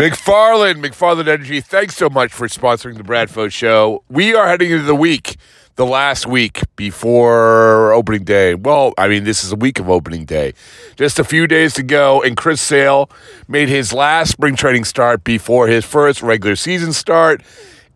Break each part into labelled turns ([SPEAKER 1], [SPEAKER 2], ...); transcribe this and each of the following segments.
[SPEAKER 1] McFarland, McFarland Energy, thanks so much for sponsoring the Bradfo Show. We are heading into the week, the last week before opening day. Well, I mean, this is a week of opening day. Just a few days to go, and Chris Sale made his last spring training start before his first regular season start,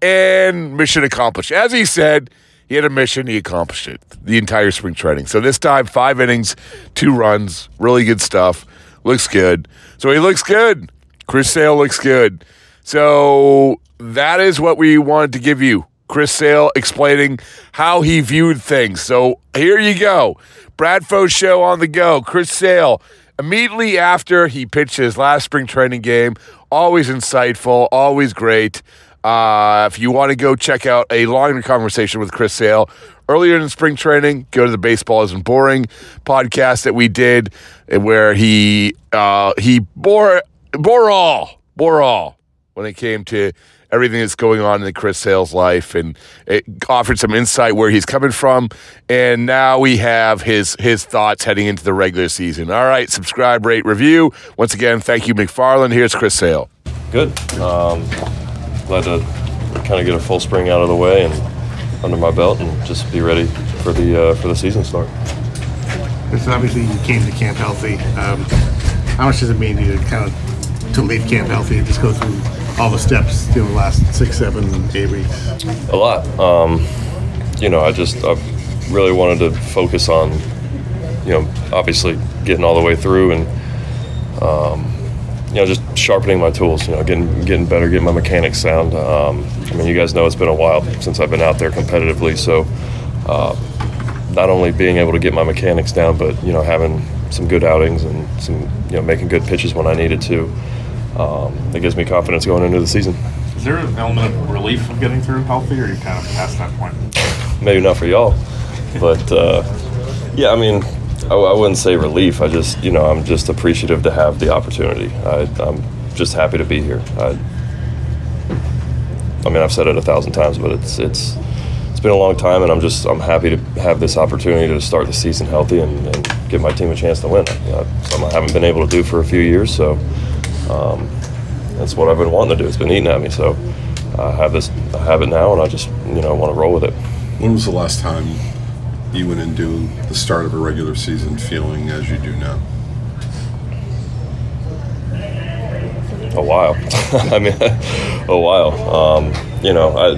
[SPEAKER 1] and mission accomplished. As he said, he had a mission, he accomplished it the entire spring training. So this time, five innings, two runs, really good stuff. Looks good. So he looks good. Chris Sale looks good. So that is what we wanted to give you. Chris Sale explaining how he viewed things. So here you go. Bradfo show on the go. Chris Sale immediately after he pitched his last spring training game. Always insightful, always great. Uh, if you want to go check out a longer conversation with Chris Sale earlier in spring training, go to the Baseball Isn't Boring podcast that we did, where he uh, he bore bore all, bore all when it came to everything that's going on in Chris Sale's life, and it offered some insight where he's coming from. And now we have his his thoughts heading into the regular season. All right, subscribe, rate, review. Once again, thank you, McFarland. Here's Chris Sale.
[SPEAKER 2] Good. Um, glad to kind of get a full spring out of the way and under my belt, and just be ready for the uh, for the season start.
[SPEAKER 3] So obviously you came to camp healthy. Um, how much does it mean to you to kind of to leave camp healthy and just go through all the steps you know, the last six, seven, eight weeks?
[SPEAKER 2] A lot. Um, you know, I just I really wanted to focus on, you know, obviously getting all the way through and, um, you know, just sharpening my tools. You know, getting getting better, getting my mechanics sound. Um, I mean, you guys know it's been a while since I've been out there competitively, so. Uh, not only being able to get my mechanics down, but you know having some good outings and some you know making good pitches when I needed to. Um, it gives me confidence going into the season.
[SPEAKER 4] Is there an element of relief of getting through healthy, or are you kind of past that point?
[SPEAKER 2] Maybe not for y'all, but uh, yeah, I mean, I, I, wouldn't say relief. I just you know I'm just appreciative to have the opportunity. I, am just happy to be here. I, I mean, I've said it a thousand times, but it's it's been a long time, and I'm just I'm happy to have this opportunity to start the season healthy and, and give my team a chance to win. You know, something I haven't been able to do for a few years, so um, that's what I've been wanting to do. It's been eating at me, so I have this I have it now, and I just you know want to roll with it.
[SPEAKER 5] When was the last time you went into doing the start of a regular season feeling as you do now?
[SPEAKER 2] A while. I mean, a while. Um, you know, I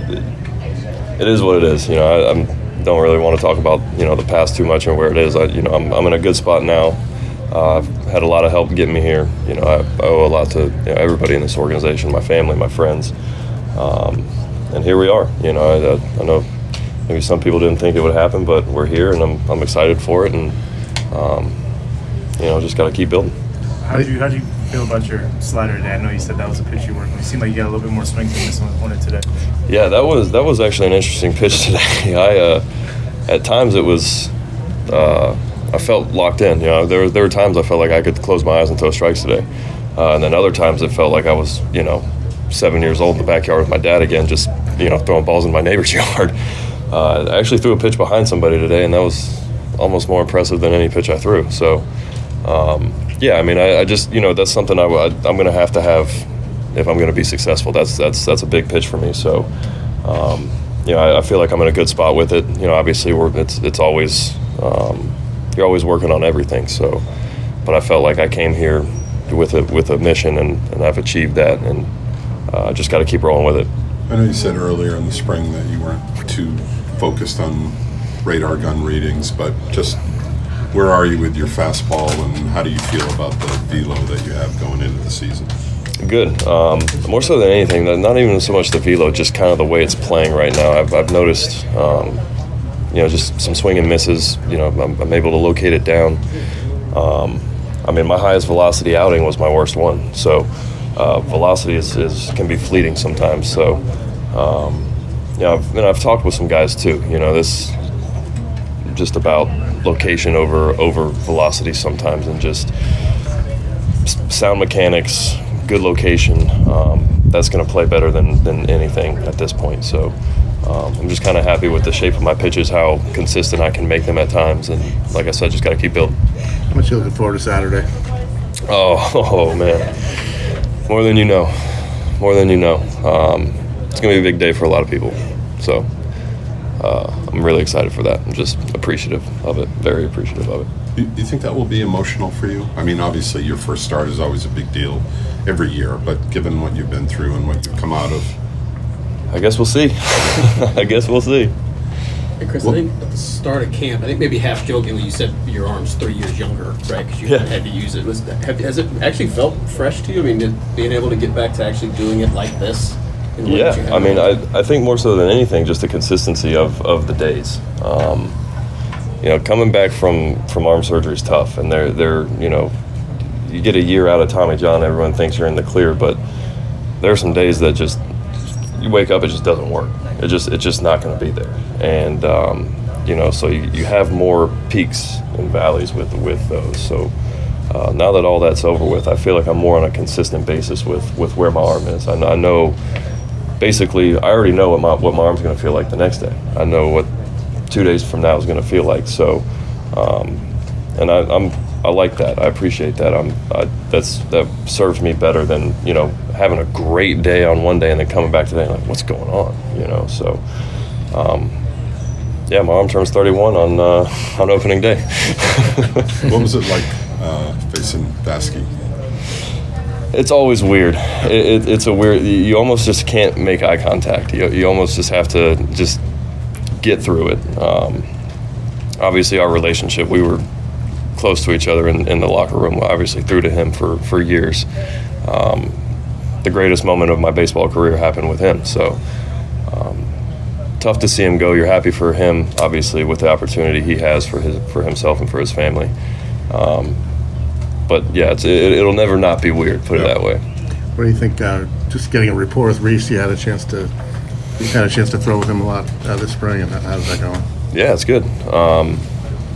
[SPEAKER 2] it is what it is. You know, I I'm, don't really want to talk about you know the past too much and where it is. I, you know, I'm, I'm in a good spot now. Uh, I've had a lot of help getting me here. You know, I, I owe a lot to you know, everybody in this organization, my family, my friends, um, and here we are. You know, I, I, know maybe some people didn't think it would happen, but we're here, and I'm, I'm excited for it, and um, you know, just got to keep building.
[SPEAKER 4] How did you How did you feel about your slider today? I know you said that was a pitch you worked. It seemed like you got a little bit more swing than this one it today.
[SPEAKER 2] Yeah, that was that was actually an interesting pitch today. I uh, at times it was uh, I felt locked in. You know, there were, there were times I felt like I could close my eyes and throw strikes today, uh, and then other times it felt like I was you know seven years old in the backyard with my dad again, just you know throwing balls in my neighbor's yard. Uh, I actually threw a pitch behind somebody today, and that was almost more impressive than any pitch I threw. So. Um, yeah, I mean, I, I, just you know that's something I, I am going to have to have if I'm going to be successful. That's that's that's a big pitch for me. So, um, you know, I, I, feel like I'm in a good spot with it. You know, obviously we're it's it's always um, you're always working on everything. So, but I felt like I came here with a with a mission and, and I've achieved that and uh, just got to keep rolling with it.
[SPEAKER 5] I know you said earlier in the spring that you weren't too focused on radar gun readings, but just where are you with your fastball, and how do you feel about the velo that you have going into the season?
[SPEAKER 2] Good. Um, more so than anything, not even so much the velo, just kind of the way it's playing right now. I've, I've noticed, um, you know, just some swing and misses. You know, I'm, I'm able to locate it down. Um, I mean, my highest velocity outing was my worst one. So, uh, velocity is, is, can be fleeting sometimes. So, um, yeah, I've, and I've talked with some guys too. You know, this just about location over over velocity sometimes, and just sound mechanics, good location. Um, that's going to play better than, than anything at this point. So um, I'm just kind of happy with the shape of my pitches, how consistent I can make them at times, and like I said, just got to keep building.
[SPEAKER 3] How much you looking forward to Saturday?
[SPEAKER 2] Oh, oh man, more than you know. more than you know. Um, it's gonna be a big day for a lot of people. So uh, I'm really excited for that. I'm just appreciative of it. Very appreciative of it.
[SPEAKER 5] Do you think that will be emotional for you? I mean, obviously, your first start is always a big deal every year, but given what you've been through and what you've come out of,
[SPEAKER 2] I guess we'll see. I guess we'll see.
[SPEAKER 6] Hey Chris, I think at the start of camp, I think maybe half jokingly you said your arm's three years younger, right? Because you
[SPEAKER 2] Yeah.
[SPEAKER 6] had to use it. Was have, has it actually felt fresh to you? I mean, did, being able to get back to actually doing it like this. in the way that you
[SPEAKER 2] Yeah, I mean. I, I think more so than anything, just the consistency of, of the days. Um, you know, coming back from, from arm surgery is tough, and they're they're you know, you get a year out of Tommy John, everyone thinks you're in the clear, but there are some days that just you wake up, it just doesn't work. It just it's just not going to be there, and um, you know, so you, you have more peaks and valleys with with those. So. Uh, now that all that's over with, I feel like I'm more on a consistent basis with, with where my arm is. I, I know basically I already know what my what my arm's going to feel like the next day. I know what two days from now is going to feel like. So, um, and I, I'm I like that. I appreciate that. I'm I, that's that serves me better than you know having a great day on one day and then coming back today and like what's going on. You know, so. Um, yeah, my arm turns 31 on uh, on opening day.
[SPEAKER 5] what was it like uh, facing Vasky?
[SPEAKER 2] It's always weird. It, it, it's a weird. You almost just can't make eye contact. You, you almost just have to just get through it. Um, obviously, our relationship, we were close to each other in, in the locker room. Obviously, threw to him for for years. Um, the greatest moment of my baseball career happened with him. So. Um, tough to see him go. You're happy for him, obviously, with the opportunity he has for his for himself and for his family. Um, but yeah, it's, it, it'll never not be weird. Put it that way.
[SPEAKER 3] What do you think? Uh, just getting a rapport with Reese, you had a chance to, you had a chance to throw with him a lot uh, this spring, and how's that going?
[SPEAKER 2] Yeah, it's good. Um,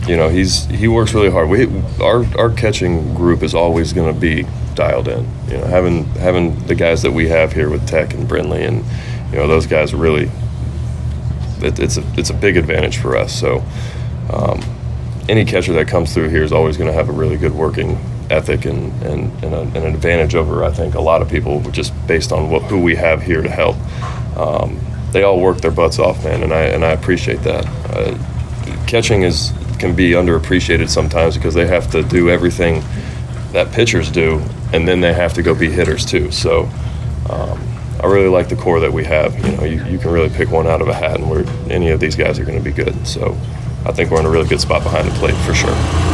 [SPEAKER 2] you know, he's he works really hard. We our our catching group is always going to be dialed in. You know, having having the guys that we have here with Tek and Brindley and you know those guys really. It, it's a it's a big advantage for us. So. Um, any catcher that comes through here is always going to have a really good working ethic and, and, and a, an advantage over, I think, a lot of people just based on what, who we have here to help. Um, they all work their butts off, man, and I, and I appreciate that. Uh, catching is can be underappreciated sometimes because they have to do everything that pitchers do, and then they have to go be hitters too. So um, I really like the core that we have. You know, you, you can really pick one out of a hat, and where any of these guys are going to be good. So I think we're in a really good spot behind the plate for sure.